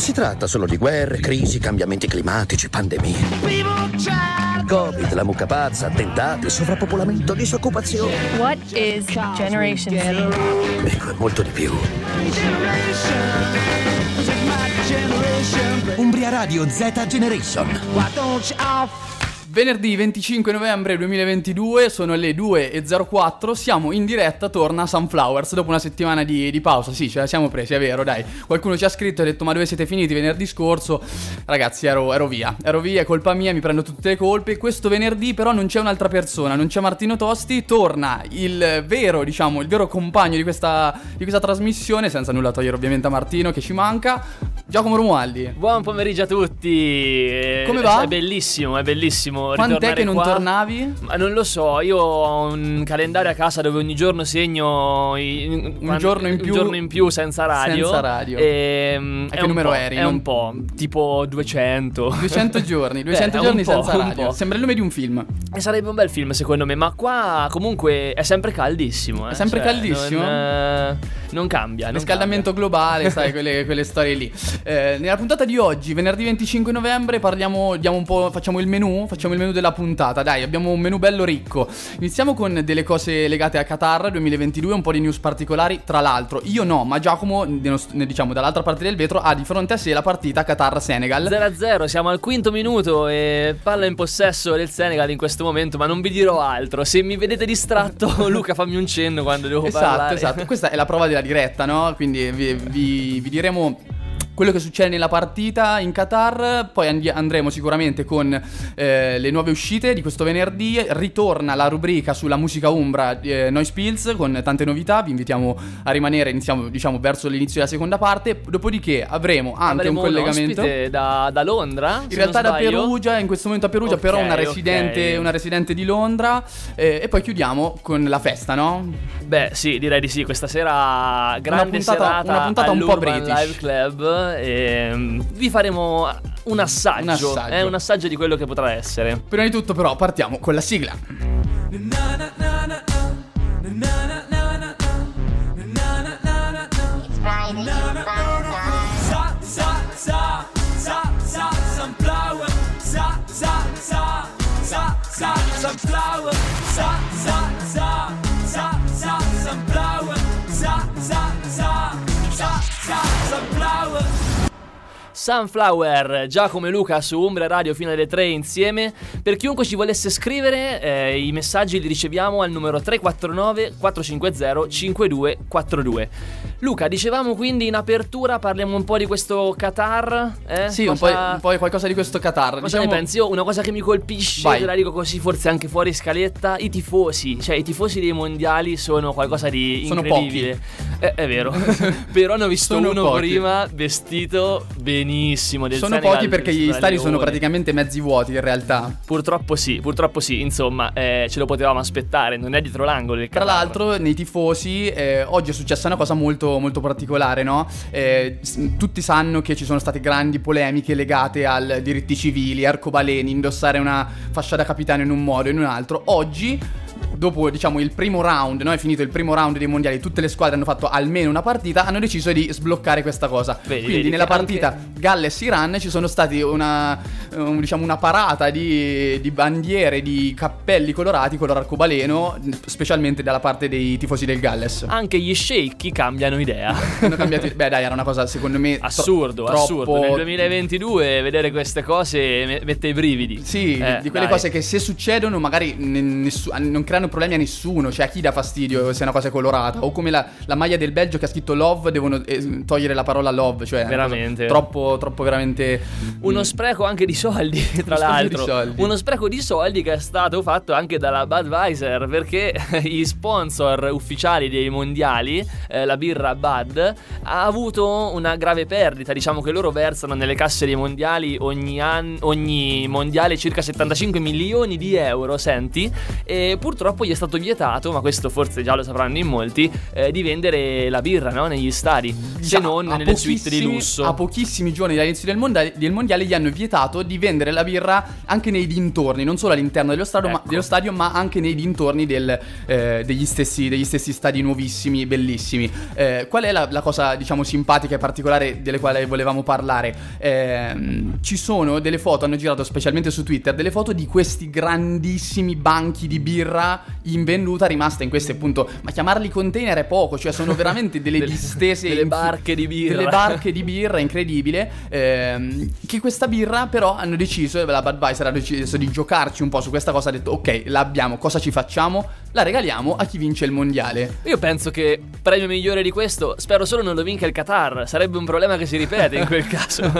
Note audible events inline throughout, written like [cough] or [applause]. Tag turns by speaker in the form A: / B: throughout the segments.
A: si tratta solo di guerre, crisi, cambiamenti climatici, pandemie. Covid, la mucca pazza, attentati, sovrappopolamento, disoccupazione.
B: What is Generation Z?
A: Ecco, è molto di più.
C: Umbria Radio Z Generation.
D: Venerdì 25 novembre 2022, sono le 2.04, siamo in diretta, torna Sunflowers dopo una settimana di, di, pausa, sì, ce la siamo presi, è vero, dai. Qualcuno ci ha scritto e ha detto ma dove siete finiti venerdì scorso? Ragazzi, ero, ero via, ero via, è colpa mia, mi prendo tutte le colpe. Questo venerdì però non c'è un'altra persona, non c'è Martino Tosti, torna il vero, diciamo, il vero compagno di questa, di questa trasmissione, senza nulla togliere ovviamente a Martino che ci manca, Giacomo Romualdi.
E: Buon pomeriggio a tutti.
D: Come va?
E: È bellissimo, è bellissimo.
D: Quant'è che non
E: qua.
D: tornavi?
E: Ma non lo so, io ho un calendario a casa dove ogni giorno segno i,
D: un,
E: quando,
D: giorno in più,
E: un giorno in più senza radio.
D: Senza radio.
E: E,
D: a che numero eri?
E: È un po', tipo 200.
D: 200 [laughs] giorni, 200
E: Beh,
D: giorni senza radio. Sembra il nome di un film.
E: E sarebbe un bel film secondo me, ma qua comunque è sempre caldissimo. Eh?
D: È sempre
E: cioè,
D: caldissimo?
E: Non, eh, non cambia. Non
D: Riscaldamento globale, sai, [laughs] quelle, quelle, storie lì. Eh, nella puntata di oggi, venerdì 25 novembre, parliamo, diamo un po', facciamo il menù, facciamo il menù della puntata. Dai, abbiamo un menù bello ricco. Iniziamo con delle cose legate a Qatar 2022, un po' di news particolari. Tra l'altro, io no, ma Giacomo, diciamo dall'altra parte del vetro, ha di fronte a sé la partita Qatar-Senegal.
E: 0-0, siamo al quinto minuto e palla in possesso del Senegal in questo momento, ma non vi dirò altro. Se mi vedete distratto, [laughs] Luca fammi un cenno quando devo
D: esatto,
E: parlare.
D: Esatto, esatto. Questa è la prova della diretta, no? Quindi vi, vi, vi diremo quello che succede nella partita in Qatar, poi and- andremo sicuramente con eh, le nuove uscite di questo venerdì, ritorna la rubrica sulla musica Umbra eh, Noise Pills con tante novità, vi invitiamo a rimanere, iniziamo diciamo verso l'inizio della seconda parte, dopodiché avremo anche
E: Avremo
D: un collegamento.
E: un da, da, Londra,
D: in realtà da Perugia, in questo momento a Perugia,
E: okay,
D: però una residente,
E: okay.
D: una residente di Londra. Eh, e poi chiudiamo con la festa, no?
E: Beh sì, direi di sì, questa sera grande
D: una puntata,
E: serata
D: una puntata un po' british.
E: Live Club e vi faremo un assaggio,
D: un assaggio.
E: Eh, un assaggio di quello che potrà essere.
D: Prima di tutto però partiamo con la sigla.
F: Sunflower, Sunflower,
E: Giacomo e Luca su Umbria Radio fino alle 3 insieme. Per chiunque ci volesse scrivere, eh, i messaggi li riceviamo al numero 349 450 5242. Luca, dicevamo quindi in apertura, parliamo un po' di questo Qatar. Eh?
D: Sì,
E: cosa...
D: un, po', un po' di qualcosa di questo Qatar.
E: Cosa
D: diciamo...
E: ne pensi? Io una cosa che mi colpisce,
D: Vai.
E: te la dico così, forse anche fuori scaletta, i tifosi. Cioè, i tifosi dei mondiali sono qualcosa di
D: Sono
E: incredibile. Eh, è vero. [laughs] Però ne ho visto
D: Sono
E: uno
D: pochi.
E: prima vestito benissimo. Del
D: Sono
E: Senegal,
D: pochi perché gli stadi sono praticamente mezzi vuoti in realtà.
E: Purtroppo sì, purtroppo sì, insomma, eh, ce lo potevamo aspettare, non è dietro l'angolo il
D: Tra l'altro, nei tifosi, eh, oggi è successa una cosa molto, molto particolare, no? Eh, tutti sanno che ci sono state grandi polemiche legate al diritti civili, arcobaleni, indossare una fascia da capitano in un modo o in un altro. Oggi. Dopo, diciamo, il primo round, no? È finito il primo round dei mondiali, tutte le squadre hanno fatto almeno una partita, hanno deciso di sbloccare questa cosa.
E: Vedi,
D: Quindi
E: vedi
D: nella
E: che anche-
D: partita Galles-Iran ci sono stati una, un- diciamo, una parata di, di bandiere, di cappelli colorati, color arcobaleno, specialmente dalla parte dei tifosi del Galles.
E: Anche gli sceicchi cambiano idea. [laughs]
D: Hanno cambiato. Beh, dai, era una cosa secondo me tro-
E: Assurdo,
D: troppo-
E: assurdo. Nel 2022 vedere queste cose me- mette i brividi.
D: Sì,
E: Eh,
D: di quelle
E: dai.
D: cose che se succedono magari ne- nessu- non creano problemi a nessuno, cioè a chi dà fastidio se una cosa è colorata. O come la, la maglia del Belgio che ha scritto love, devono eh, togliere la parola love, cioè è
E: Veramente.
D: Troppo, troppo veramente...
E: Uno spreco anche di soldi, [laughs] tra
D: Uno
E: l'altro.
D: di soldi.
E: Uno spreco di soldi che è stato fatto anche dalla Budweiser perché [laughs] gli sponsor ufficiali dei mondiali, eh, la birra Bud, ha avuto una grave perdita. Diciamo che loro versano nelle casse dei mondiali ogni, anno, ogni mondiale circa 75 milioni di euro, senti, e purtroppo purtroppo gli è stato vietato, ma questo forse già lo sapranno in molti, eh, di vendere la birra no? negli stadi, se
D: Già,
E: non nelle suite di lusso.
D: A pochissimi giorni dall'inizio del mondiale, del mondiale gli hanno vietato di vendere la birra anche nei dintorni, non solo all'interno dello stadio, ma,
E: Ecco.
D: dello stadio, ma anche nei dintorni del, eh, degli, stessi, degli stessi stadi nuovissimi, bellissimi. Eh, qual è la, la cosa, diciamo, simpatica e particolare delle quali volevamo parlare? Ehm, ci sono delle foto, hanno girato specialmente su Twitter, delle foto di questi grandissimi banchi di birra invenduta rimasta in questi appunto, ma chiamarli container è poco, cioè sono veramente delle [laughs]
E: Delle-
D: distese
E: delle barche di birra.
D: delle barche di birra incredibile ehm, che questa birra però hanno deciso la Budweiser ha deciso di giocarci un po' su questa cosa ha detto ok l'abbiamo cosa ci facciamo la regaliamo a chi vince il mondiale
E: Io penso che premio migliore di questo, spero solo non lo vinca il Qatar, sarebbe un problema che si ripete in quel caso. [laughs]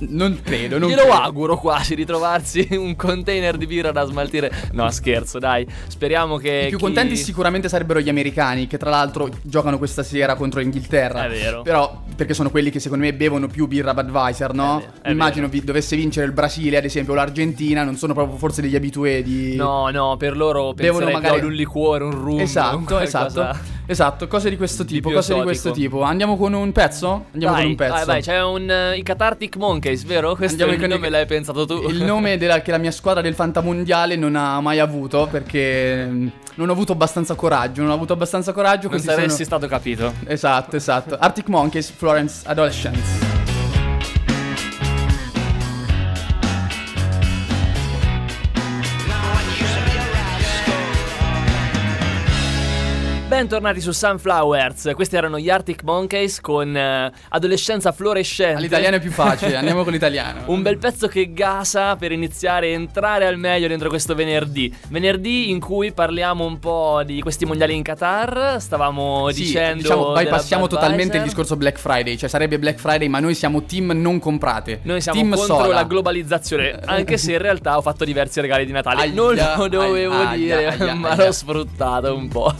D: non credo non
E: Glielo
D: credo.
E: auguro quasi di trovarsi un container di birra da smaltire. No, scherzo, dai. Speriamo che
D: I più
E: chi-
D: contenti sicuramente sarebbero gli americani che tra l'altro giocano questa sera contro l'Inghilterra
E: È vero.
D: però perché sono quelli che secondo me bevono più birra Budweiser no?
E: È vero, è
D: immagino vi- dovesse vincere il Brasile ad esempio o l'Argentina non sono proprio forse degli abitué di
E: No, no, per loro
D: Bevono magari-
E: un liquore, un rum.
D: Esatto, esatto. Esatto, cose di questo tipo,
E: più
D: cose di questo
E: esotico.
D: tipo. Andiamo con un pezzo? Andiamo
E: Vai,
D: con un pezzo.
E: vai, vai, c'è un eh, i Catartic Monkeys, vero? Questo
D: Andiamo
E: è il
D: con i-
E: nome l'hai pensato tu.
D: Il nome [laughs] della, che la mia squadra del Fantamondiale non ha mai avuto perché mm, non ho avuto abbastanza coraggio. Non ho avuto abbastanza coraggio.
E: non saresti
D: sono-
E: stato capito.
D: Esatto, esatto. Arctic Monkeys, Florence Adolescence.
E: Bentornati su Sunflowers. Questi erano gli Arctic Monkeys con eh, Adolescenza fluorescente.
D: All'italiano è più facile, [laughs] andiamo con l'italiano.
E: Un bel pezzo che gasa per iniziare a entrare al meglio dentro questo venerdì. Venerdì in cui parliamo un po' di questi mondiali in Qatar. Stavamo
D: Sì,
E: dicendo.
D: diciamo,
E: della
D: bypassiamo totalmente il discorso Black Friday, cioè sarebbe Black Friday, ma noi siamo team non comprate.
E: Noi siamo
D: team
E: contro
D: sola.
E: la globalizzazione, anche se in realtà ho fatto diversi regali di Natale.
D: Aia,
E: non lo dovevo
D: aia,
E: dire,
D: aia,
E: ma l'ho sfruttato un po'.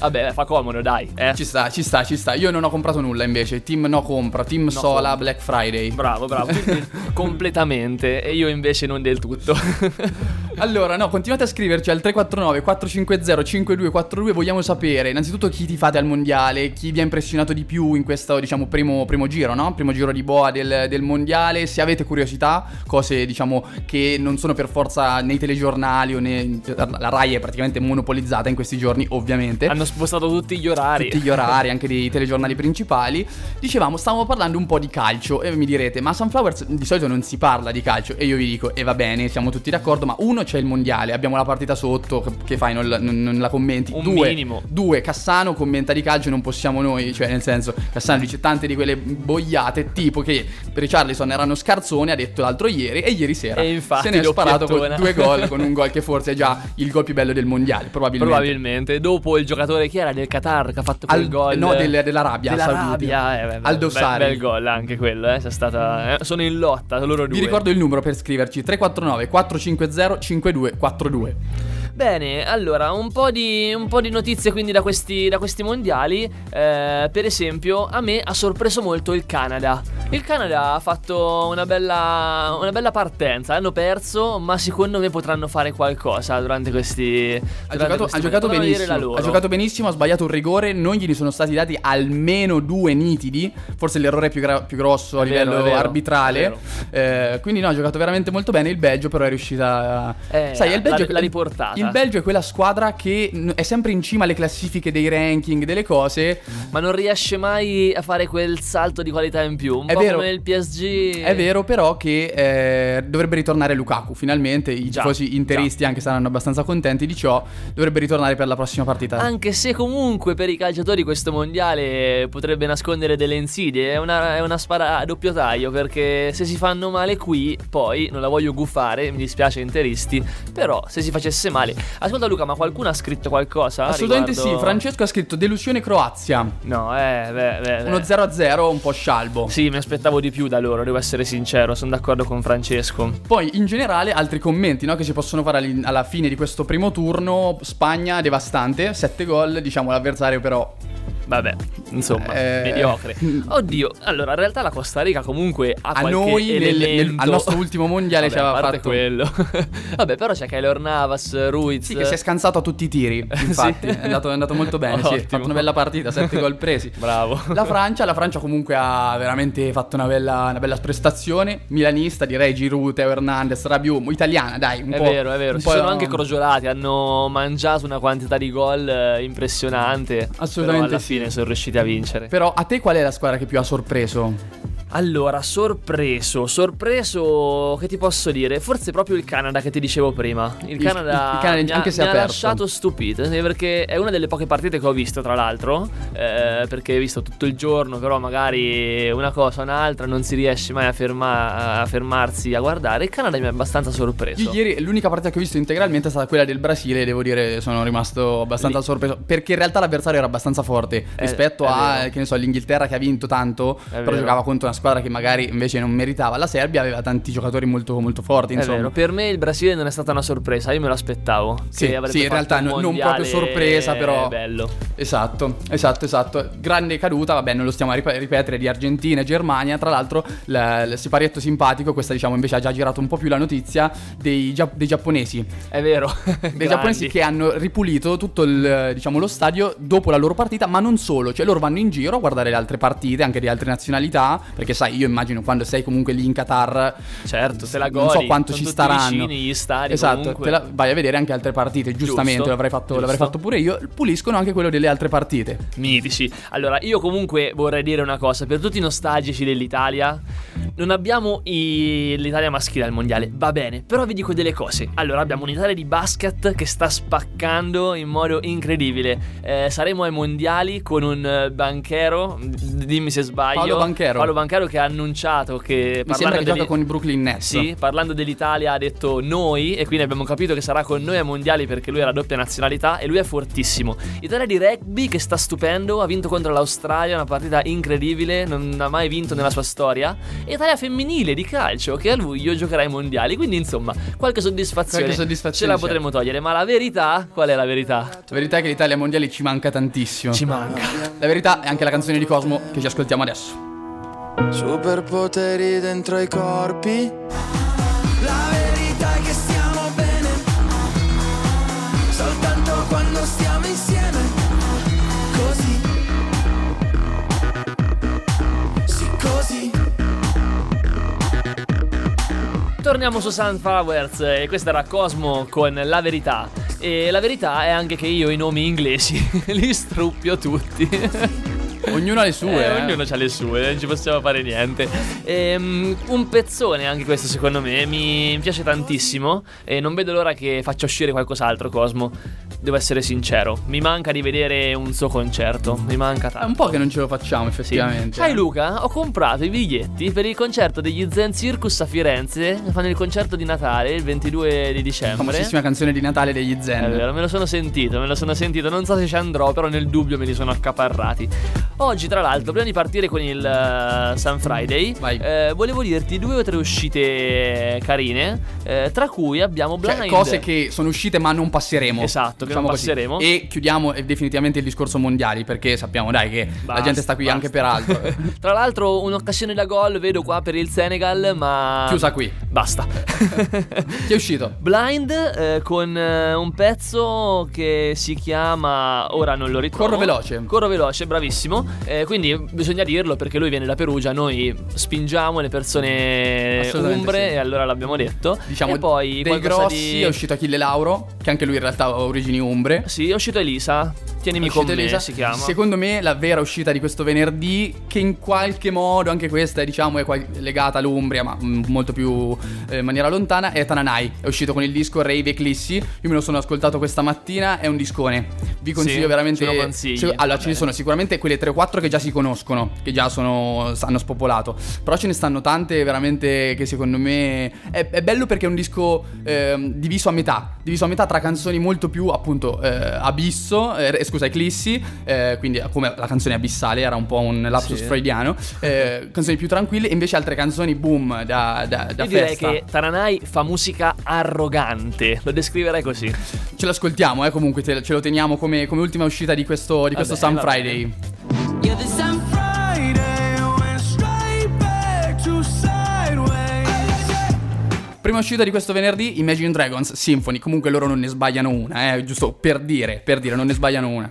E: Vabbè, [laughs] fa comodo, dai. Eh.
D: Ci sta, ci sta, ci sta. Io non ho comprato nulla invece. Team no compra, team sola
E: compra.
D: Black Friday.
E: Bravo, bravo. [laughs] Completamente. E io invece non del tutto. [laughs]
D: Allora, no, continuate a scriverci al 349 450 5242. Vogliamo sapere innanzitutto chi ti fate al mondiale, chi vi ha impressionato di più in questo, diciamo, primo, primo giro, no? Primo giro di boa del, del mondiale. Se avete curiosità, cose, diciamo, che non sono per forza nei telegiornali o nei. La Rai è praticamente monopolizzata in questi giorni, ovviamente.
E: Hanno spostato tutti gli orari.
D: tutti gli orari anche dei telegiornali principali. Dicevamo, stavamo parlando un po' di calcio e mi direte, ma Sunflowers di solito non si parla di calcio e io vi dico, e va bene, siamo tutti d'accordo, ma uno c'è il mondiale, abbiamo la partita sotto, che, che fai, non la, non- non la commenti.
E: Un
D: due,
E: minimo.
D: Due, Cassano commenta di calcio, non possiamo noi, cioè nel senso, Cassano dice tante di quelle boiate, tipo che per Richarlison erano scarzone, ha detto l'altro ieri e ieri sera
E: E infatti
D: se ne è sparato con due gol, con un [laughs] gol che forse è già il gol più bello del mondiale, probabilmente.
E: Probabilmente. Dopo il giocatore chi era del Qatar che ha fatto quel
D: Al-
E: gol.
D: no, del- dell'Arabia,
E: Dell'Arabia,
D: Saudi.
E: eh, beh,
D: Aldo
E: bel,
D: Sari.
E: bel gol anche quello, eh. Stata, eh, Sono in lotta, loro due.
D: Vi ricordo il numero per scriverci 349 450 5242.
E: Bene, allora, un po' di, un po' di notizie quindi da questi, da questi mondiali. Eh, per esempio, a me ha sorpreso molto il Canada. Il Canada ha fatto una bella, una bella partenza. Hanno perso, ma secondo me potranno fare qualcosa durante questi.
D: Ha
E: durante
D: giocato, ha giocato benissimo. Ha giocato benissimo, ha sbagliato un rigore. Non gli sono stati dati almeno due nitidi. Forse l'errore più, gra- più grosso a
E: È
D: livello
E: vero,
D: arbitrale. Eh, quindi, no, ha giocato veramente molto bene. Il Belgio, però, è riuscita. a-
E: Eh,
D: Sai, il Belgio
E: l'ha- l'ha riportata.
D: Il Belgio è quella squadra che è sempre in cima alle classifiche dei ranking, delle cose.
E: Ma non riesce mai a fare quel salto di qualità in più. Un
D: È
E: po'
D: vero.
E: come il PSG.
D: È vero però che eh, dovrebbe ritornare Lukaku finalmente, i
E: Già,
D: tifosi interisti anche saranno abbastanza contenti di ciò, dovrebbe ritornare per la prossima partita.
E: Anche se comunque per i calciatori questo mondiale potrebbe nascondere delle insidie, è una, è una spada a doppio taglio perché se si fanno male qui, poi non la voglio gufare, mi dispiace interisti, però se si facesse male... Ascolta Luca, ma qualcuno ha scritto qualcosa?
D: Assolutamente
E: riguardo-
D: sì, Francesco ha scritto delusione Croazia,
E: No, eh, beh, beh, beh.
D: uno 0-0 un po' scialbo.
E: Sì, mi aspettavo di più da loro, devo essere sincero, sono d'accordo con Francesco.
D: Poi in generale altri commenti no, che si possono fare alla fine di questo primo turno, Spagna devastante, 7 gol, diciamo l'avversario però
E: Vabbè, insomma,
D: Eh,
E: mediocre. Oddio, allora in realtà la Costa Rica comunque ha
D: A noi, nel- nel- al nostro [laughs] ultimo mondiale
E: Vabbè,
D: ci aveva fatto-
E: quello. [laughs] Vabbè, però c'è Keylor Navas, Ruiz.
D: Sì, che si è scansato a tutti i tiri. [laughs] Infatti,
E: Sì.
D: è, andato, è andato molto bene. Sì, ha fatto una bella partita, 7 gol presi.
E: Bravo.
D: La Francia, la Francia comunque ha veramente fatto una bella, una bella prestazione. Milanista, direi Giroud, Teo Hernandez, Rabiot, italiana, dai. Un
E: È
D: po',
E: vero, è vero. Si sono anche crogiolati, hanno mangiato una quantità di gol eh, impressionante.
D: Assolutamente sì.
E: Fine sono riusciti a vincere.
D: Però a te qual è la squadra che più ha sorpreso?
E: Allora, sorpreso, sorpreso, che ti posso dire? Forse proprio il Canada che ti dicevo prima. Il
D: Il-
E: Canada,
D: il- Canada
E: mi ha, mi
D: ha
E: lasciato stupito, eh, perché è una delle poche partite che ho visto, tra l'altro, eh, perché hai visto tutto il giorno, però magari una cosa o un'altra non si riesce mai a, ferma- a fermarsi a guardare. Il Canada mi ha abbastanza sorpreso.
D: Io ieri l'unica partita che ho visto integralmente è stata quella del Brasile e devo dire sono rimasto abbastanza
E: Lì-
D: sorpreso perché in realtà l'avversario era abbastanza forte rispetto
E: è
D: a
E: vero.
D: che ne so l'Inghilterra che ha vinto tanto però
E: vero.
D: giocava contro una squadra che magari invece non meritava. La Serbia aveva tanti giocatori molto molto forti, insomma.
E: per me il Brasile non è stata una sorpresa, io me lo aspettavo.
D: Sì, sì, in realtà non
E: mondiale
D: proprio sorpresa, però-
E: Bello.
D: Esatto, esatto, esatto. Grande caduta, vabbè, non lo stiamo a rip- ripetere di Argentina e Germania. Tra l'altro, la- il siparietto simpatico, questa diciamo invece ha già girato un po' più la notizia dei, gia- dei giapponesi.
E: È vero.
D: Dei [laughs] giapponesi che hanno ripulito tutto il, diciamo, lo stadio dopo la loro partita, ma non solo, cioè loro vanno in giro a guardare le altre partite, anche di altre nazionalità, perché sai, io immagino quando sei comunque lì in Qatar,
E: Certo, te la
D: non
E: godi.
D: so quanto ci staranno.
E: vicini, gli stadi
D: Esatto, la- vai a vedere anche altre partite, giustamente,
E: Giusto,
D: l'avrei, fatto,
E: giusto.
D: l'avrei fatto pure io, puliscono anche quello delle altre partite.
E: Mitici. Allora, io comunque vorrei dire una cosa, per tutti i nostalgici dell'Italia, non abbiamo i- l'Italia maschile al mondiale, va bene, però vi dico delle cose. Allora, abbiamo un'Italia di basket che sta spaccando in modo incredibile. Eh, saremo ai mondiali con un eh, banchero, dimmi se sbaglio.
D: Paolo Banchero.
E: Paolo Banchero che ha annunciato che
D: Mi sembra che
E: degli-
D: gioca con i Brooklyn Nets.
E: Sì, parlando dell'Italia ha detto noi e quindi abbiamo capito che sarà con noi ai mondiali perché lui ha la doppia nazionalità e lui è fortissimo. Italia di rugby che sta stupendo, ha vinto contro l'Australia, una partita incredibile, non ha mai vinto nella sua storia. E Italia femminile di calcio che a luglio giocherà ai mondiali, quindi insomma qualche soddisfazione,
D: Qualche soddisfazione
E: ce la
D: c'è.
E: potremo togliere, ma la verità, qual è la verità?
D: La verità è che l'Italia ai mondiali ci manca tantissimo.
E: Ci manca.
D: La verità è anche la canzone di Cosmo che ci ascoltiamo adesso.
G: Superpoteri dentro i corpi. La verità è che stiamo bene. Soltanto quando stiamo insieme. Così. Sì, così.
E: Torniamo su Sunflowers e questa era Cosmo con La Verità. E la verità è anche che io i nomi inglesi [laughs] li struppio tutti.
D: Ognuno ha le sue.
E: Eh,
D: eh.
E: Ognuno ha le sue, non ci possiamo fare niente. Ehm, un pezzone anche questo secondo me, mi piace tantissimo e non vedo l'ora che faccia uscire qualcos'altro Cosmo. Devo essere sincero, mi manca di vedere un suo concerto, mi manca
D: È
E: tanto.
D: un po' che non ce lo facciamo,
E: Sì.
D: effettivamente.
E: Sai
D: eh.
E: Luca, ho comprato i biglietti per il concerto degli Zen Circus a Firenze, fanno il concerto di Natale il 22 di dicembre.
D: famosissima canzone di Natale degli Zen.
E: È vero, me lo sono sentito, me lo sono sentito. Non so se ci andrò, però nel dubbio me li sono accaparrati. Oggi, tra l'altro, prima di partire con il eh, Sun Friday, eh, volevo dirti due o tre uscite carine, eh, tra cui abbiamo
D: Cioè,
E: Blind.
D: cose che sono uscite ma non passeremo.
E: Esatto, che non
D: così.
E: passeremo.
D: E chiudiamo eh, definitivamente il discorso mondiali perché sappiamo, dai, che la
E: Basta,
D: gente sta qui
E: basta.
D: anche per altro. [laughs]
E: Tra l'altro, un'occasione da gol vedo qua per il Senegal, ma.
D: Chiusa qui.
E: Basta. [laughs]
D: Chi è uscito?
E: Blind eh, con eh, un pezzo che si chiama ora non lo ricordo.
D: Corro veloce.
E: Corro veloce, bravissimo. Eh, quindi bisogna dirlo perché lui viene da Perugia, noi spingiamo le persone umbre
D: sì.
E: e allora l'abbiamo detto.
D: Diciamo
E: e poi
D: dei grossi
E: di...
D: è uscito Achille Lauro, che anche lui in realtà ha origini umbre.
E: Sì, è uscito Elisa. Tienimi
D: È
E: con me,
D: Elisa.
E: si chiama.
D: Secondo me la vera uscita di questo venerdì, che in qualche modo anche questa diciamo è qual- legata all'Umbria, ma mm, molto più eh, in maniera lontana, è Tananai. È uscito con il disco Rave Eclissi. Io me lo sono ascoltato questa mattina, è un discone. Vi consiglio
E: Sì,
D: veramente.
E: ce lo consigli?
D: Se- allora,
E: Va
D: ce ne sono sicuramente quelle 3 o 4 che già si conoscono, che già sono, hanno spopolato. Però ce ne stanno tante veramente che secondo me è, è bello perché è un disco ehm, diviso a metà. Diviso a metà tra canzoni molto più appunto eh, abisso, eh, scusa, eclissi, eh, quindi come la canzone abissale era un po' un lapsus
E: Sì.
D: freudiano. eh, [laughs] canzoni più tranquille, e invece altre canzoni boom da, da, da
E: Io direi
D: festa.
E: che Taranai fa musica arrogante. Lo descriverei così.
D: Ce l'ascoltiamo, eh, comunque te- ce lo teniamo come, come ultima uscita di questo, di questo
E: bene,
D: Sun
E: va
D: Friday.
G: Yeah, this time Friday
D: Prima uscita di questo venerdì, Imagine Dragons Symphony. Comunque loro non ne sbagliano una, eh, giusto per dire, per dire, non ne sbagliano una.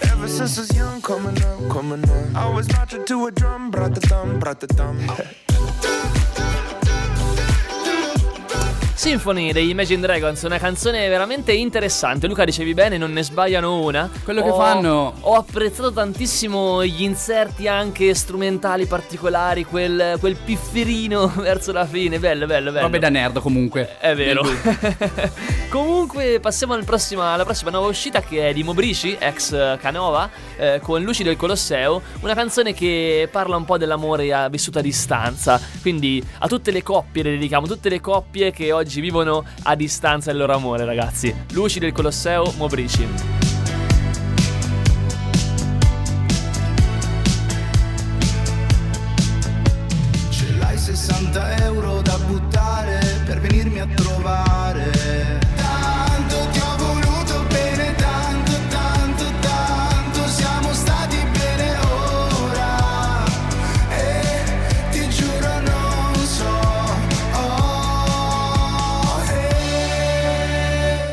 H: Ever since I was young, coming up, coming up. I was marching to a drum, brought the thumb, brought the thumb. [laughs]
E: Symphony degli Imagine Dragons, una canzone veramente interessante. Luca dicevi bene, non ne sbagliano una.
D: Quello che
E: Ho-
D: fanno-
E: Ho apprezzato tantissimo gli inserti anche strumentali particolari, quel, quel pifferino [laughs] verso la fine. Bello, bello, bello.
D: Robe da nerd comunque.
E: È vero. [laughs] Comunque passiamo al prossima- alla prossima nuova uscita che è di Mobrici, ex Canova, eh, con Luci del Colosseo, una canzone che parla un po' dell'amore a- vissuto a distanza. Quindi a tutte le coppie le dedichiamo, tutte le coppie che oggi vivono a distanza del loro amore, ragazzi. Luci del Colosseo, Mobrici.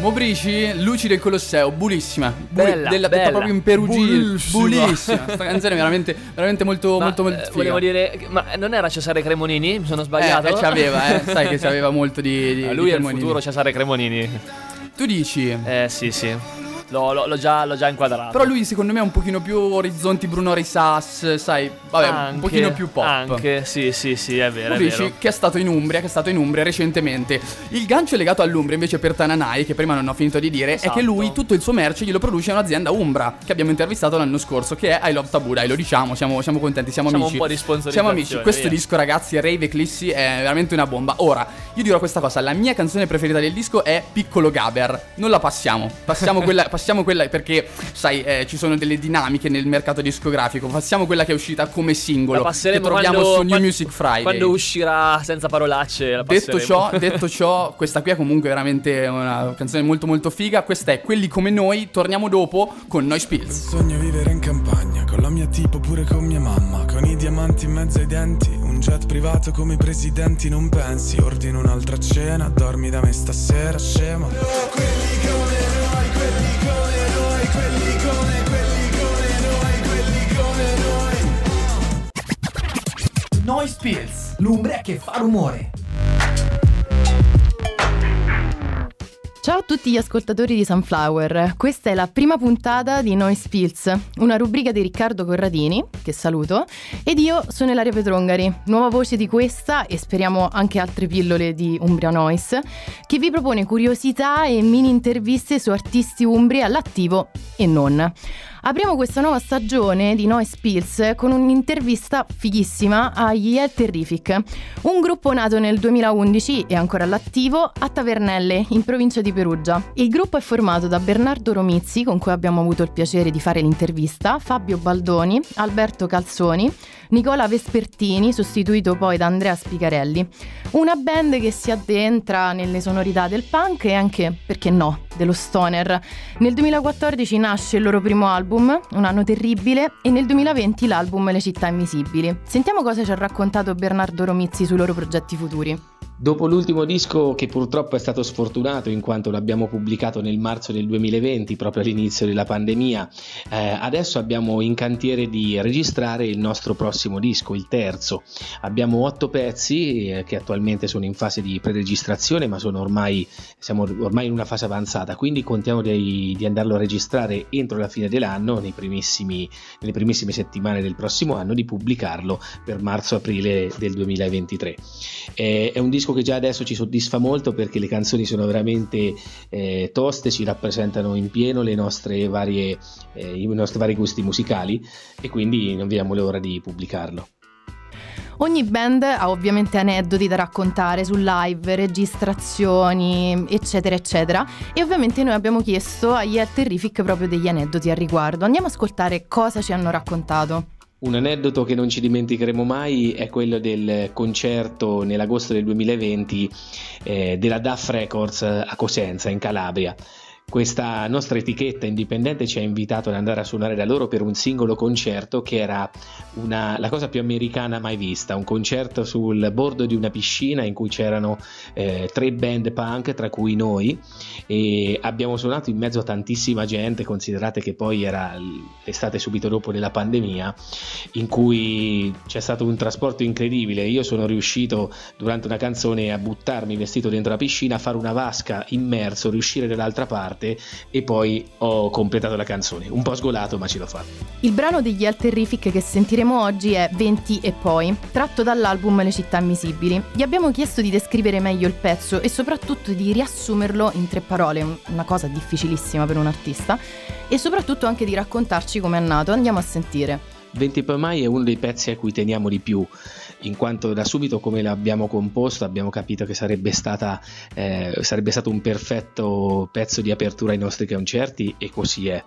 D: Mobrici, Luci del Colosseo, bullissima. Bu-
E: Bella,
D: della, detta
E: bella.
D: proprio in perugino.
E: Bullissima.
D: Bullissima. Questa canzone è veramente, veramente molto,
E: Ma,
D: molto, molto
E: eh,
D: figa.
E: volevo dire, ma non era Cesare Cremonini? Mi sono sbagliato?
D: Eh, eh, c'aveva, eh. [laughs] Sai che c'aveva molto di. di
E: Ah,
D: di
E: Lui è il futuro Cesare Cremonini.
D: Tu dici.
E: Eh sì, sì. L'ho, l'ho- l'ho già, l'ho già inquadrato.
D: Però lui secondo me è un pochino più orizzonti Bruno Risas, sai, vabbè, un
E: Anche,
D: pochino più pop.
E: Anche, sì, sì, sì, è vero, è
D: Mobrici,
E: vero.
D: che è stato in Umbria, che è stato in Umbria recentemente. Il gancio legato all'Umbria invece per Tananai, che prima non ho finito di dire, è
E: Esatto.
D: che lui tutto il suo merce glielo produce un'azienda Umbra, che abbiamo intervistato l'anno scorso, che è I Love Taboo, dai, lo diciamo, siamo, siamo contenti, siamo
E: Facciamo
D: amici.
E: un po' di sponsorizzazione,
D: Siamo amici, questo
E: via.
D: disco ragazzi, Rave Eclissi, è veramente una bomba. Ora, io dirò questa cosa, la mia canzone preferita del disco è Piccolo Gaber, non la passiamo, passiamo quella, [laughs] passiamo quella perché, sai, eh, ci sono delle dinamiche nel mercato discografico, passiamo quella che è uscita come singolo,
E: La
D: che
E: passeremo
D: troviamo
E: quando,
D: su New
E: quando-
D: Music Friday.
E: Quando uscirà senza parolacce la
D: Detto ciò, detto ciò, questa qui è comunque veramente una canzone molto molto figa. Questa è Quelli come noi. Torniamo dopo con Noi Spills.
I: Sogno vivere in campagna, con la mia tipo pure con mia mamma, con i diamanti in mezzo ai denti, un jet privato come i presidenti, non pensi, ordino un'altra cena, dormi da me stasera, scema.
C: Noise Pills, l'umbria che fa rumore.
B: Ciao a tutti gli ascoltatori di Sunflower, questa è la prima puntata di Noise Pills, una rubrica di Riccardo Corradini, che saluto, ed io sono Ilaria Petrongari, nuova voce di questa e speriamo anche altre pillole di Umbria Noise, che vi propone curiosità e mini interviste su artisti umbri all'attivo e non. Apriamo questa nuova stagione di Noise Pills con un'intervista fighissima agli El Terrific, un gruppo nato nel 2011 e ancora all'attivo a Tavernelle, in provincia di Perugia. Il gruppo è formato da Bernardo Romizzi, con cui abbiamo avuto il piacere di fare l'intervista, Fabio Baldoni, Alberto Calzoni, Nicola Vespertini, sostituito poi da Andrea Spicarelli. Una band che si addentra nelle sonorità del punk e anche, perché no, dello stoner. Nel 2014 nasce il loro primo album, Un anno terribile, e nel 2020 l'album Le città invisibili. Sentiamo cosa ci ha raccontato Bernardo Romizzi sui loro progetti futuri.
J: Dopo l'ultimo disco che purtroppo è stato sfortunato in quanto l'abbiamo pubblicato nel marzo del 2020, proprio all'inizio della pandemia, eh, adesso abbiamo in cantiere di registrare il nostro prossimo disco, il terzo. Abbiamo otto pezzi eh, che attualmente sono in fase di preregistrazione, ma ormai, siamo ormai in una fase avanzata, quindi contiamo di, di andarlo a registrare entro la fine dell'anno, nei primissimi, nelle primissime settimane del prossimo anno, di pubblicarlo per marzo-aprile del 2023. Eh, è un disco che già adesso ci soddisfa molto perché le canzoni sono veramente eh, toste, ci rappresentano in pieno le nostre varie, eh, i nostri vari gusti musicali e quindi non vediamo l'ora di pubblicarlo.
B: Ogni band ha ovviamente aneddoti da raccontare su live, registrazioni, eccetera, eccetera. E ovviamente noi abbiamo chiesto agli Terrific proprio degli aneddoti al riguardo. Andiamo ad ascoltare cosa ci hanno raccontato.
J: Un aneddoto che non ci dimenticheremo mai è quello del concerto nell'agosto del 2020 eh, della DAF Records a Cosenza in Calabria. Questa nostra etichetta indipendente ci ha invitato ad andare a suonare da loro per un singolo concerto che era una, la cosa più americana mai vista, un concerto sul bordo di una piscina in cui c'erano eh, tre band punk, tra cui noi, e abbiamo suonato in mezzo a tantissima gente, considerate che poi era l'estate subito dopo della pandemia, in cui c'è stato un trasporto incredibile, io sono riuscito durante una canzone a buttarmi vestito dentro la piscina, a fare una vasca immerso, riuscire dall'altra parte, parte e poi ho completato la canzone. Un po' sgolato, ma ce l'ho fatta.
B: Il brano degli Al Terrific che sentiremo oggi è 20 e poi, tratto dall'album Le città invisibili. Gli abbiamo chiesto di descrivere meglio il pezzo e soprattutto di riassumerlo in tre parole, una cosa difficilissima per un artista, e soprattutto anche di raccontarci come è nato. Andiamo a sentire.
J: 20 poi mai è uno dei pezzi a cui teniamo di più in quanto da subito come l'abbiamo composto abbiamo capito che sarebbe, stata, eh, sarebbe stato un perfetto pezzo di apertura ai nostri concerti e così è.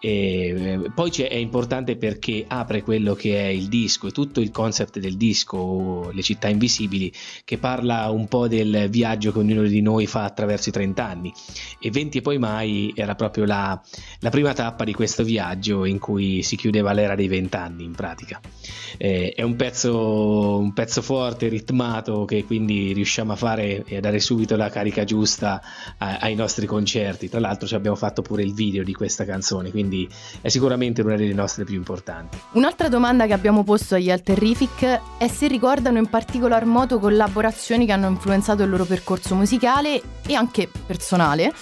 J: E eh, poi è importante perché apre quello che è il disco e tutto il concept del disco, Le città invisibili, che parla un po' del viaggio che ognuno di noi fa attraverso i 30 anni. E 20 e poi mai era proprio la, la prima tappa di questo viaggio in cui si chiudeva l'era dei 20 anni in pratica. Eh, è un pezzo, un pezzo forte, ritmato, che quindi riusciamo a fare e a dare subito la carica giusta a, ai nostri concerti. Tra l'altro ci abbiamo fatto pure il video di questa canzone, quindi quindi è sicuramente una delle nostre più importanti.
B: Un'altra domanda che abbiamo posto agli Alterrific è se ricordano in particolar modo collaborazioni che hanno influenzato il loro percorso musicale e anche personale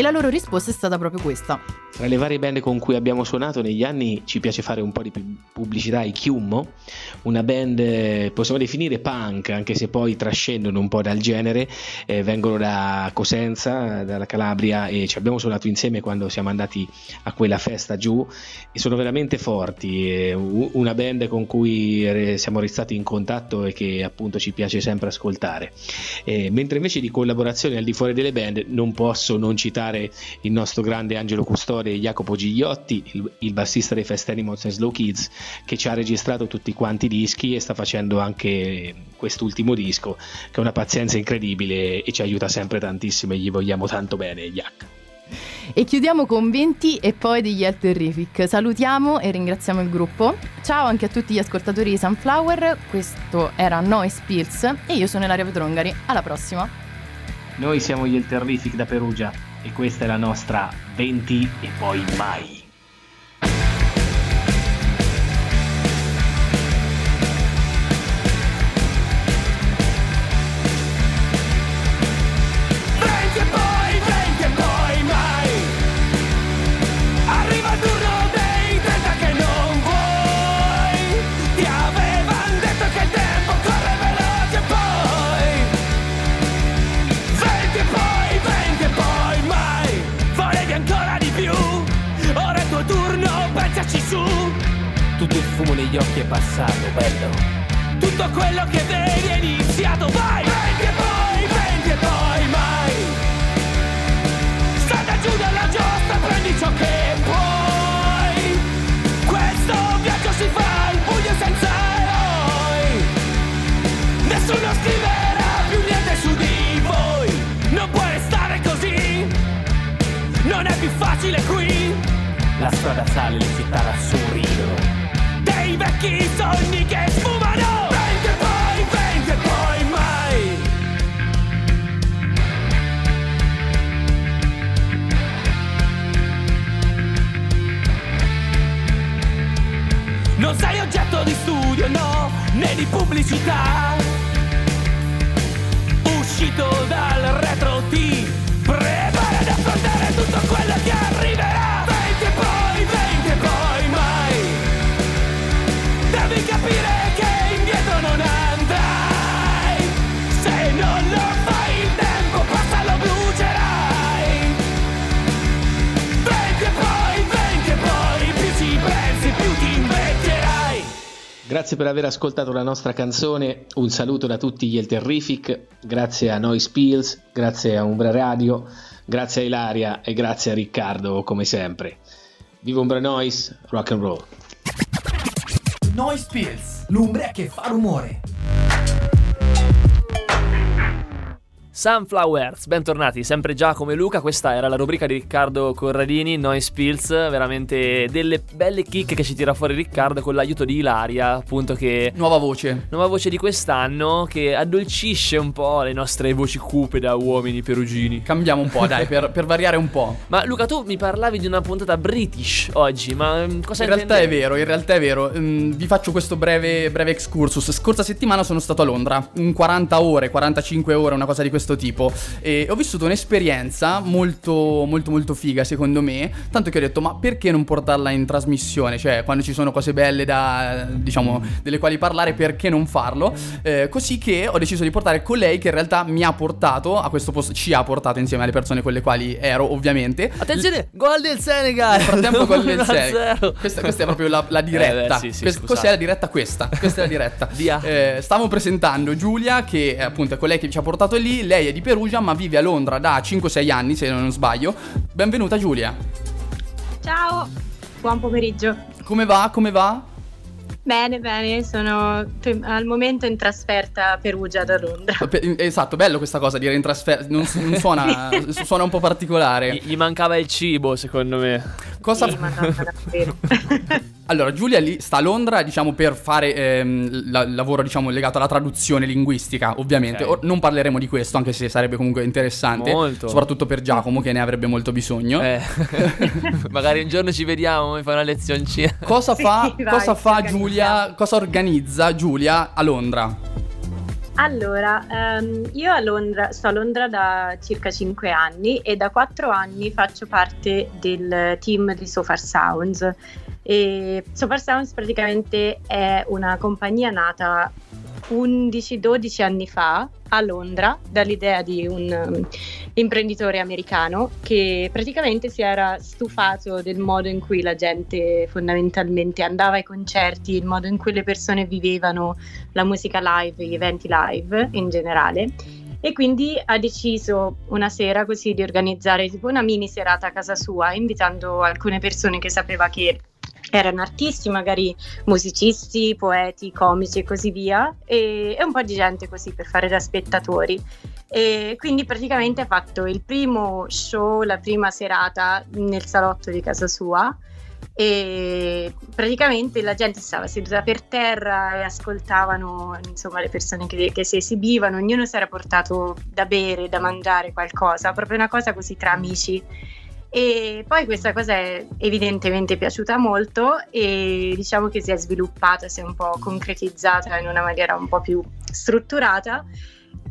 B: e la loro risposta è stata proprio questa.
J: Tra le varie band con cui abbiamo suonato negli anni ci piace fare un po' di pubblicità, i Chiummo, una band possiamo definire punk, anche se poi trascendono un po' dal genere, eh, vengono da Cosenza, dalla Calabria e ci abbiamo suonato insieme quando siamo andati a quella festa giù e sono veramente forti, eh, una band con cui siamo restati in contatto e che appunto ci piace sempre ascoltare. Eh, mentre invece di collaborazioni al di fuori delle band non posso non citare il nostro grande Angelo Custode e Jacopo Gigliotti, il, il bassista dei Fast Animals e Slow Kids, che ci ha registrato tutti quanti i dischi e sta facendo anche quest'ultimo disco, che è una pazienza incredibile e ci aiuta sempre tantissimo e gli vogliamo tanto bene, Jack.
B: E chiudiamo con 20 e poi degli El Terrific. Salutiamo e ringraziamo il gruppo. Ciao anche a tutti gli ascoltatori di Sunflower. Questo era Noise Pills e io sono Ilaria Petrongari. Alla prossima.
J: Noi siamo gli El Terrific da Perugia e questa è la nostra 20 e poi mai.
K: Fumo negli occhi è passato, bello.
F: Tutto quello che vedi è iniziato, vai! Prendi e poi, prendi e poi, mai! State giù dalla giostra, prendi ciò che puoi! Questo viaggio si fa al buio senza eroi! Nessuno scriverà più niente su di voi! Non può restare così! Non è più facile qui!
K: La strada sale, le città lassù
F: vecchi sogni che sfumano? Prendi e poi, prendi e poi mai. Non sei oggetto di studio, no, né di pubblicità. Uscito dal retro ti prepara ad affrontare tutto quello che arriverà
J: Grazie per aver ascoltato la nostra canzone, un saluto da tutti gli El Terrific, grazie a Noi Spills, grazie a Umbra Radio, grazie a Ilaria e grazie a Riccardo come sempre. Viva Umbra Noise, rock and roll!
C: Noise Pills, l'umbria che fa rumore.
E: Sunflowers, bentornati, sempre Giacomo e Luca, questa era la rubrica di Riccardo Corradini, Noi Spills, veramente delle belle chicche che ci tira fuori Riccardo con l'aiuto di Ilaria, appunto che...
D: Nuova voce.
E: Nuova voce di quest'anno che addolcisce un po' le nostre voci cupe da uomini perugini.
D: Cambiamo un po', dai, [laughs] per, per variare un po'.
E: Ma Luca, tu mi parlavi di una puntata british oggi, ma mm, cosa
D: In realtà è vero, in realtà è vero. Mm, vi faccio questo breve, breve excursus. Scorsa settimana sono stato a Londra, in 40 ore, 45 ore, una cosa di questo tipo. E ho vissuto un'esperienza molto, molto, molto figa, secondo me. Tanto che ho detto, ma perché non portarla in trasmissione? Cioè, quando ci sono cose belle da, diciamo, delle quali parlare, perché non farlo? Eh, così che ho deciso di portare colei che in realtà mi ha portato a questo posto, ci ha portato insieme alle persone con le quali ero, ovviamente.
E: Attenzione, gol del Senegal!
D: Nel frattempo gol del [laughs]
E: 1-0.
D: Senegal. Questa, questa è proprio la, la diretta.
E: Eh beh, sì, sì,
D: Quest-
E: scusate.
D: cos'è la diretta? Questa. Questa è la diretta.
E: Via.
D: Eh, stavo presentando Giulia, che appunto è colei che ci ha portato lì. Lei è di Perugia, ma vive a Londra da 5-6 anni, se non sbaglio. Benvenuta Giulia.
L: Ciao, buon pomeriggio.
D: Come va? Come va?
L: Bene, bene, sono al momento in trasferta a Perugia da Londra.
D: Esatto, bello questa cosa, dire in trasferta. Non, non suona, [laughs] suona un po' particolare.
E: Gli, gli mancava il cibo, secondo me.
D: Cosa
L: Sì, madonna, davvero. [laughs]
D: Allora, Giulia lì sta a Londra, diciamo, per fare ehm, la- il lavoro, diciamo, legato alla traduzione linguistica, ovviamente.
E: Ok.
D: Or- non parleremo di questo, anche se sarebbe comunque interessante.
E: Molto.
D: Soprattutto per Giacomo, che ne avrebbe molto bisogno.
E: Eh, [laughs] magari un giorno ci vediamo, mi fai una lezioncina.
D: Cosa
L: Sì,
D: fa, [laughs]
L: vai,
D: cosa fa. Giulia? Cosa organizza Giulia a Londra?
L: Allora, ehm, io a Londra, sto a Londra da circa 5 anni e da 4 anni faccio parte del team di So Sounds. E So Sounds praticamente è una compagnia nata 11-12 anni fa a Londra dall'idea di un um, imprenditore americano che praticamente si era stufato del modo in cui la gente fondamentalmente andava ai concerti, il modo in cui le persone vivevano la musica live, gli eventi live in generale. E quindi ha deciso una sera così di organizzare tipo una mini serata a casa sua, invitando alcune persone che sapeva che erano artisti, magari musicisti, poeti, comici e così via, e, e un po' di gente così per fare da spettatori. E quindi praticamente ha fatto il primo show, la prima serata nel salotto di casa sua e praticamente la gente stava seduta per terra e ascoltavano insomma le persone che, che si esibivano, ognuno si era portato da bere, da mangiare qualcosa, proprio una cosa così tra amici. E poi questa cosa è evidentemente piaciuta molto e diciamo che si è sviluppata, si è un po' concretizzata in una maniera un po' più strutturata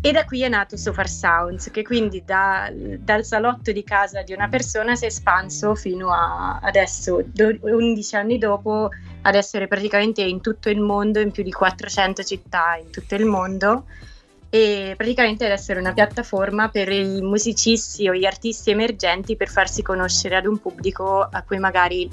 L: e da qui è nato So Far Sounds che quindi da- dal salotto di casa di una persona si è espanso fino a adesso, do- 11 anni dopo, ad essere praticamente in tutto il mondo, in più di 400 città in tutto il mondo. E praticamente ad essere una piattaforma per i musicisti o gli artisti emergenti per farsi conoscere ad un pubblico a cui magari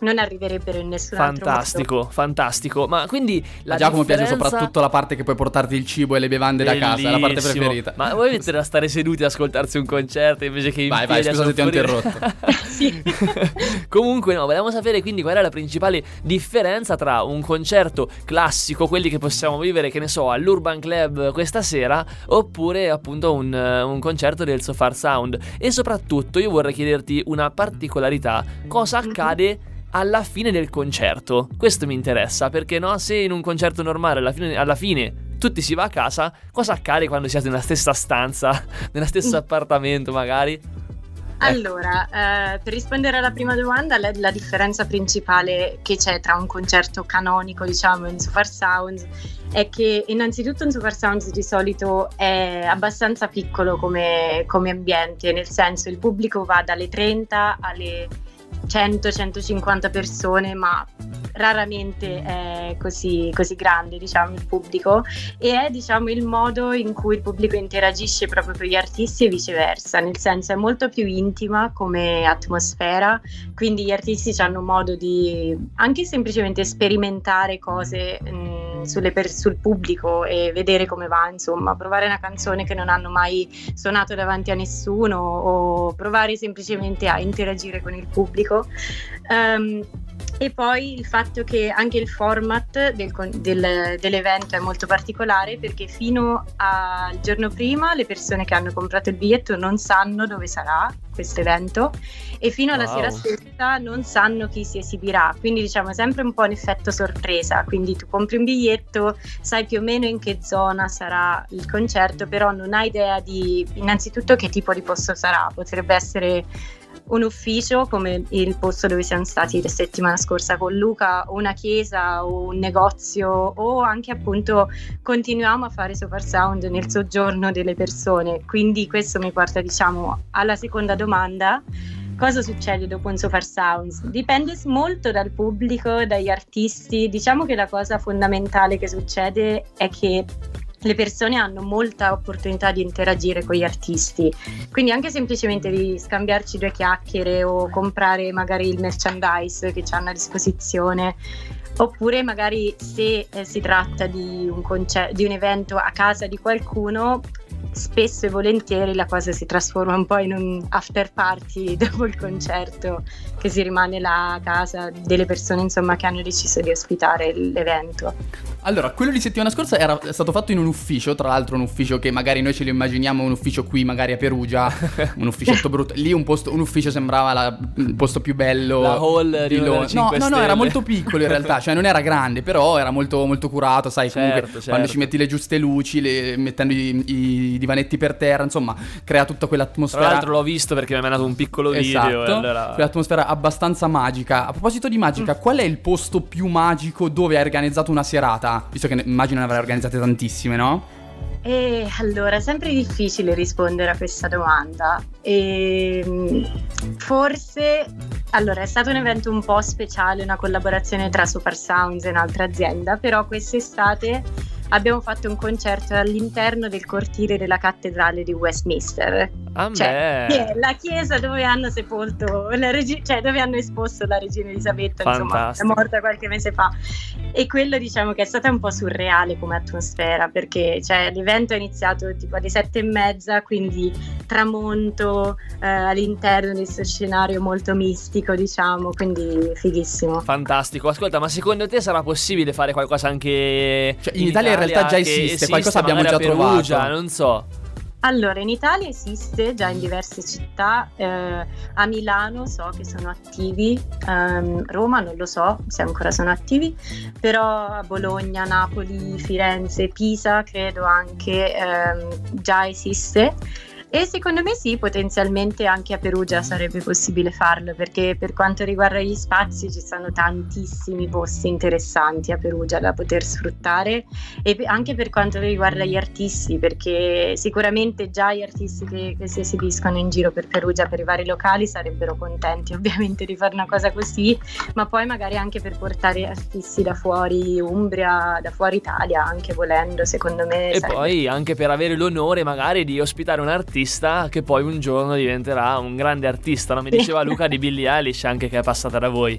L: non arriverebbero in nessun altro modo.
E: Fantastico, fantastico. Ma quindi la
D: a Giacomo piace
E: differenza-
D: soprattutto la parte che puoi portarti il cibo e le bevande da casa, è la parte
E: Bellissimo.
D: preferita.
E: Ma vuoi mettere a stare seduti e ascoltarsi un concerto invece che in
D: Vai, vai, scusa se ti ho interrotto. [laughs] [laughs]
E: Comunque no, volevamo sapere quindi qual è la principale differenza tra un concerto classico, quelli che possiamo vivere, che ne so, all'Urban Club questa sera, oppure appunto un, un concerto del So Far Sound. E soprattutto io vorrei chiederti una particolarità, cosa accade alla fine del concerto? Questo mi interessa, perché no, se in un concerto normale alla fine, alla fine tutti si va a casa, cosa accade quando siete nella stessa stanza, [laughs] nello stesso [laughs] appartamento magari?
L: Allora, eh, per rispondere alla prima domanda, la, la differenza principale che c'è tra un concerto canonico, diciamo, in Super Sounds è che innanzitutto un Super Sounds di solito è abbastanza piccolo come, come ambiente, nel senso il pubblico va dalle 30 alle 100-150 persone, ma raramente è così, così grande, diciamo, il pubblico. E è, diciamo, il modo in cui il pubblico interagisce proprio con gli artisti e viceversa, nel senso è molto più intima come atmosfera, quindi gli artisti hanno modo di anche semplicemente sperimentare cose mh, sulle per- sul pubblico e vedere come va, insomma, provare una canzone che non hanno mai suonato davanti a nessuno o provare semplicemente a interagire con il pubblico. Ehm, E poi il fatto che anche il format del, del, dell'evento è molto particolare perché fino al giorno prima le persone che hanno comprato il biglietto non sanno dove sarà questo evento e fino alla
E: Wow.
L: sera stessa non sanno chi si esibirà, quindi diciamo sempre un po' un effetto sorpresa, quindi tu compri un biglietto, sai più o meno in che zona sarà il concerto, però non hai idea di innanzitutto che tipo di posto sarà, potrebbe essere un ufficio come il posto dove siamo stati la settimana scorsa con Luca, o una chiesa o un negozio o anche appunto continuiamo a fare Super Sound nel soggiorno delle persone. Quindi questo mi porta diciamo alla seconda domanda. Cosa succede dopo un Super Sounds? Dipende molto dal pubblico, dagli artisti. Diciamo che la cosa fondamentale che succede è che le persone hanno molta opportunità di interagire con gli artisti, quindi anche semplicemente di scambiarci due chiacchiere o comprare magari il merchandise che hanno a disposizione. Oppure magari se eh, si tratta di un, concer- di un evento a casa di qualcuno, spesso e volentieri la cosa si trasforma un po' in un after party [laughs] dopo il concerto, che si rimane là a casa delle persone insomma che hanno deciso di ospitare l'evento.
D: Allora, quello di settimana scorsa era stato fatto in un ufficio, tra l'altro un ufficio che magari noi ce lo immaginiamo, un ufficio qui magari a Perugia, [laughs] un ufficetto brutto. Lì un, posto, un ufficio sembrava la- il posto più bello
E: La hall di
D: Londra. No,
E: 5
D: no, no, era molto piccolo in realtà, cioè non era grande, però era molto, molto curato, sai, comunque
E: Certo,
D: quando
E: certo.
D: ci metti le giuste luci, le- mettendo i, i divanetti per terra, insomma, crea tutta
E: Tra
D: quell'atmosfera.
E: l'altro l'ho visto perché mi ha mandato un piccolo video.
D: Esatto,
E: e allora...
D: quell'atmosfera abbastanza magica. A proposito di magica, qual è il posto più magico dove hai organizzato una serata? Visto che immagino ne avrai organizzate tantissime, no?
L: E allora, è sempre difficile rispondere a questa domanda. Ehm, forse, allora, è stato un evento un po' speciale, una collaborazione tra Super Sounds e un'altra azienda, però quest'estate abbiamo fatto un concerto all'interno del cortile della cattedrale di Westminster.
E: A
L: Cioè, è la chiesa dove hanno sepolto la regi- cioè dove hanno esposto la regina Elisabetta, insomma, è
E: Fantastico.
L: morta qualche mese fa. E quello diciamo che è stata un po' surreale come atmosfera, perché cioè, l'evento è iniziato tipo alle sette e mezza, quindi tramonto eh, all'interno di questo scenario molto mistico, diciamo, quindi fighissimo.
E: Fantastico, ascolta, ma secondo te sarà possibile fare qualcosa anche
D: Cioè, in Italia in realtà già
E: che
D: esiste, qualcosa abbiamo già
E: Perugia,
D: trovato.
E: non so.
L: Allora, in Italia esiste già in diverse città, eh, a Milano so che sono attivi, ehm, Roma non lo so se ancora sono attivi, però a Bologna, Napoli, Firenze, Pisa credo anche ehm, già esiste. E secondo me sì, potenzialmente anche a Perugia sarebbe possibile farlo, perché per quanto riguarda gli spazi ci sono tantissimi posti interessanti a Perugia da poter sfruttare e anche per quanto riguarda gli artisti, perché sicuramente già gli artisti che, che si esibiscono in giro per Perugia, per i vari locali, sarebbero contenti [laughs] ovviamente di fare una cosa così, ma poi magari anche per portare artisti da fuori Umbria, da fuori Italia, anche volendo, secondo me.
E: E
L: sarebbe-
E: poi anche per avere l'onore magari di ospitare un artista che poi un giorno diventerà un grande artista. No? Mi diceva Luca di Billie Eilish anche che è passata da voi.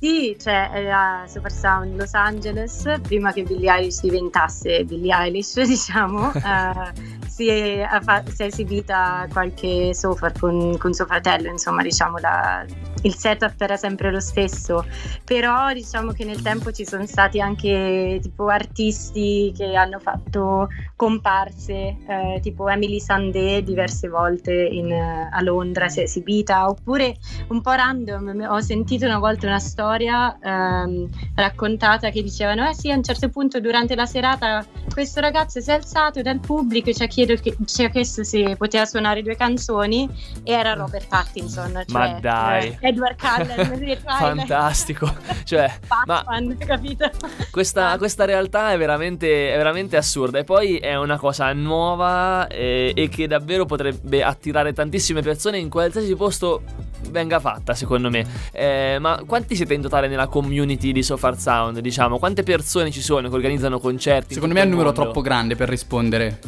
L: Sì, cioè eh, a Super Sound Los Angeles, prima che Billie Eilish diventasse Billie Eilish, [laughs] diciamo, [laughs] eh, si, è, si è esibita qualche sofa con, con suo fratello, insomma, diciamo, la- il setup era sempre lo stesso, però diciamo che nel tempo ci sono stati anche tipo artisti che hanno fatto comparse, eh, tipo Emily Sandé diverse volte in, eh, a Londra si è esibita, oppure un po' random, ho sentito una volta una storia ehm, raccontata che dicevano, eh sì, a un certo punto durante la serata questo ragazzo si è alzato dal pubblico e ci ha, chiedo- ci ha chiesto se poteva suonare due canzoni e era Robert Pattinson, cioè
E: Ma dai.
L: eh, Edward Cullen. [laughs]
E: Fantastico. [laughs] Cioè, ma
L: Batman, capito?
E: questa, questa realtà è veramente, è veramente assurda. E poi è una cosa nuova eh, e che davvero potrebbe attirare tantissime persone in qualsiasi posto venga fatta, secondo me. Eh, ma quanti siete in totale nella community di So Far Sound? Diciamo, quante persone ci sono che organizzano concerti?
D: Secondo me è un numero
E: mondo?
D: troppo grande per rispondere.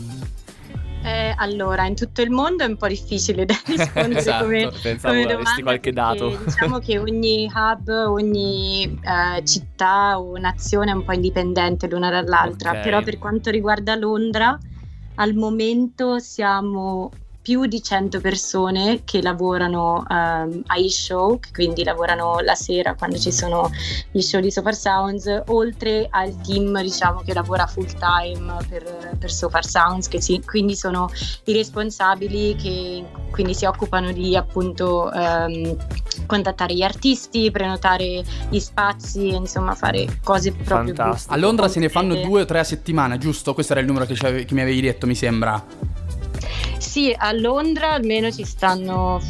L: Eh, allora, in tutto il mondo è un po' difficile [laughs] da rispondere
E: Esatto,
L: come,
E: pensavo
L: come domanda,
E: qualche dato.
L: perché Diciamo che ogni hub, ogni eh, città o nazione è un po' indipendente l'una dall'altra,
E: Ok.
L: però per quanto riguarda Londra, al momento siamo più di 100 persone che lavorano ehm, ai show, quindi lavorano la sera quando ci sono gli show di Sofar Sounds, oltre al team diciamo che lavora full time per, per Sofar Sounds, che si- quindi sono i responsabili che quindi si occupano di appunto ehm, contattare gli artisti, prenotare gli spazi, insomma fare cose proprio più
D: A Londra se ne fanno due o tre a settimana, giusto? Questo era il numero che, che mi avevi detto, mi sembra.
L: Sì, a Londra almeno ci stanno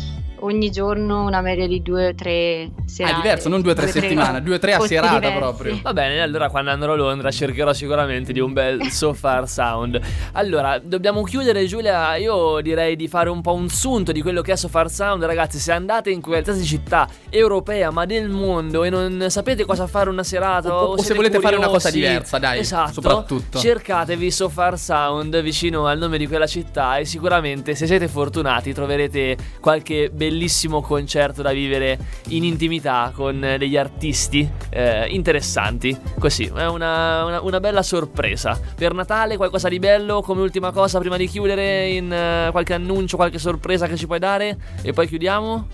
L: ogni giorno una media di due o tre
D: Ah,
L: serate.
D: è diverso, non due o tre settimane, due o tre a serata
L: diversi.
D: proprio.
E: Va bene, allora quando andrò a Londra cercherò sicuramente di un bel so far sound. Allora, dobbiamo chiudere Giulia, io direi di fare un po' un sunto di quello che è so far sound. Ragazzi, se andate in qualsiasi città europea, ma del mondo e non sapete cosa fare una serata
D: O- o se
E: siete
D: volete fare una cosa
E: curiosi,
D: diversa, dai,
E: Esatto.
D: soprattutto.
E: Cercatevi so far sound vicino al nome di quella città e sicuramente se siete fortunati troverete qualche bellissimo concerto da vivere in intimità con degli artisti eh, interessanti. Così, è una, una- una bella sorpresa. Per Natale qualcosa di bello come ultima cosa prima di chiudere in eh, qualche annuncio, qualche sorpresa che ci puoi dare e poi chiudiamo?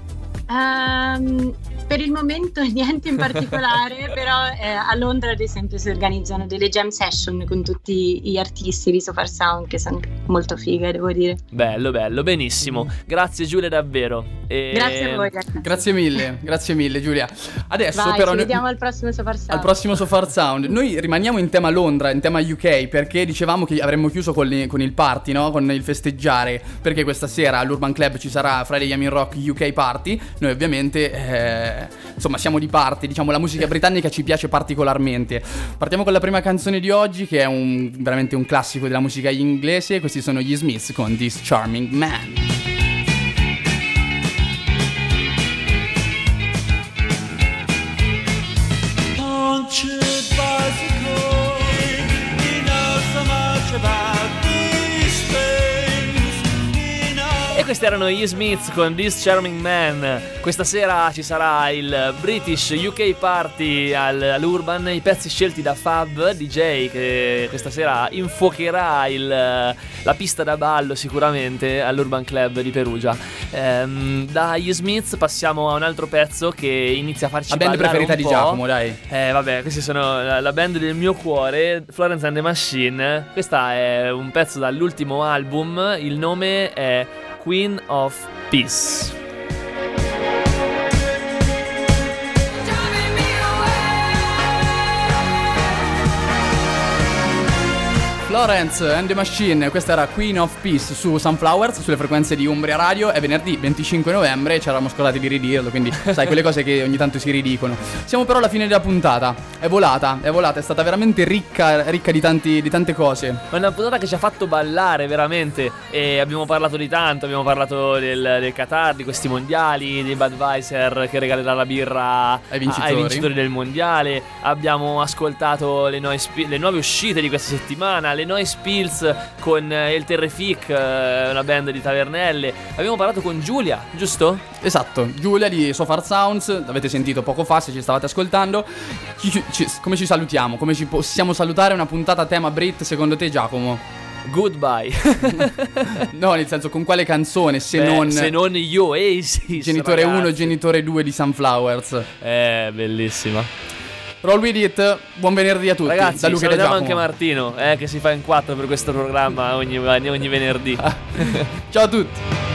L: Ehm, per il momento niente in particolare, [laughs] però eh, a Londra ad esempio si organizzano delle jam session con tutti gli artisti di Sofar Sound che sono molto fighe, devo dire.
E: Bello, bello, benissimo. Grazie Giulia davvero. E-
L: Grazie a voi. ragazzi.
D: Grazie mille, grazie mille Giulia. Adesso
L: Vai,
D: però
L: ci vediamo al prossimo Sofar Sound.
D: al prossimo Sofar Sound. Noi rimaniamo in tema Londra, in tema UK, perché dicevamo che avremmo chiuso con, le- con il party, no? Con il festeggiare, perché questa sera all'Urban Club ci sarà Friday Yamin Rock UK Party. Noi ovviamente, eh, insomma, siamo di party, diciamo la musica britannica ci piace particolarmente. Partiamo con la prima canzone di oggi, che è un, veramente un classico della musica inglese. Questi sono gli Smiths con This Charming Man.
E: Questi erano gli Smiths con This Charming Man. Questa sera ci sarà il British UK Party al- all'Urban, i pezzi scelti da Fab DJ che questa sera infuocherà il- la pista da ballo sicuramente all'Urban Club di Perugia. Ehm, dagli Smiths passiamo a un altro pezzo che inizia a farci
D: La band preferita di. Giacomo, dai.
E: Eh vabbè, questi sono la, la band del mio cuore, Florence and the Machine. Questa è un pezzo dall'ultimo album, il nome è Queen of Peace.
D: Florence and the Machine, questa era Queen of Peace su Sunflowers, sulle frequenze di Umbria Radio, è venerdì 25 novembre, ci eravamo scordati di ridirlo, quindi [laughs] sai quelle cose che ogni tanto si ridicono. Siamo però alla fine della puntata, è volata, è volata, è stata veramente ricca, ricca di, tanti- di tante cose.
E: È una puntata che ci ha fatto ballare veramente e abbiamo parlato di tanto, abbiamo parlato del, del Qatar, di questi mondiali, di Budweiser che regalerà la birra
D: Ai vincitori.
E: del mondiale, abbiamo ascoltato le, noi le nuove uscite di questa settimana, le Noise Pills con eh, il Terrific, eh, una band di Tavernelle, abbiamo parlato con Giulia, giusto?
D: Esatto, Giulia di Sofar Sounds, l'avete sentito poco fa se ci stavate ascoltando. Ci- ci- come ci salutiamo? Come ci possiamo salutare una puntata a tema Brit secondo te Giacomo?
E: Goodbye. [laughs]
D: No, nel senso con quale canzone se
E: Beh,
D: non...
E: se non gli Oasis,
D: Genitore 1
E: ragazzi.
D: genitore 2 di Sunflowers.
E: Eh, bellissima.
D: Roll with it, buon venerdì a tutti.
E: Ragazzi,
D: da Luca
E: salutiamo anche Martino, eh, che si fa in quattro per questo programma ogni, ogni venerdì. [laughs]
D: Ciao a tutti.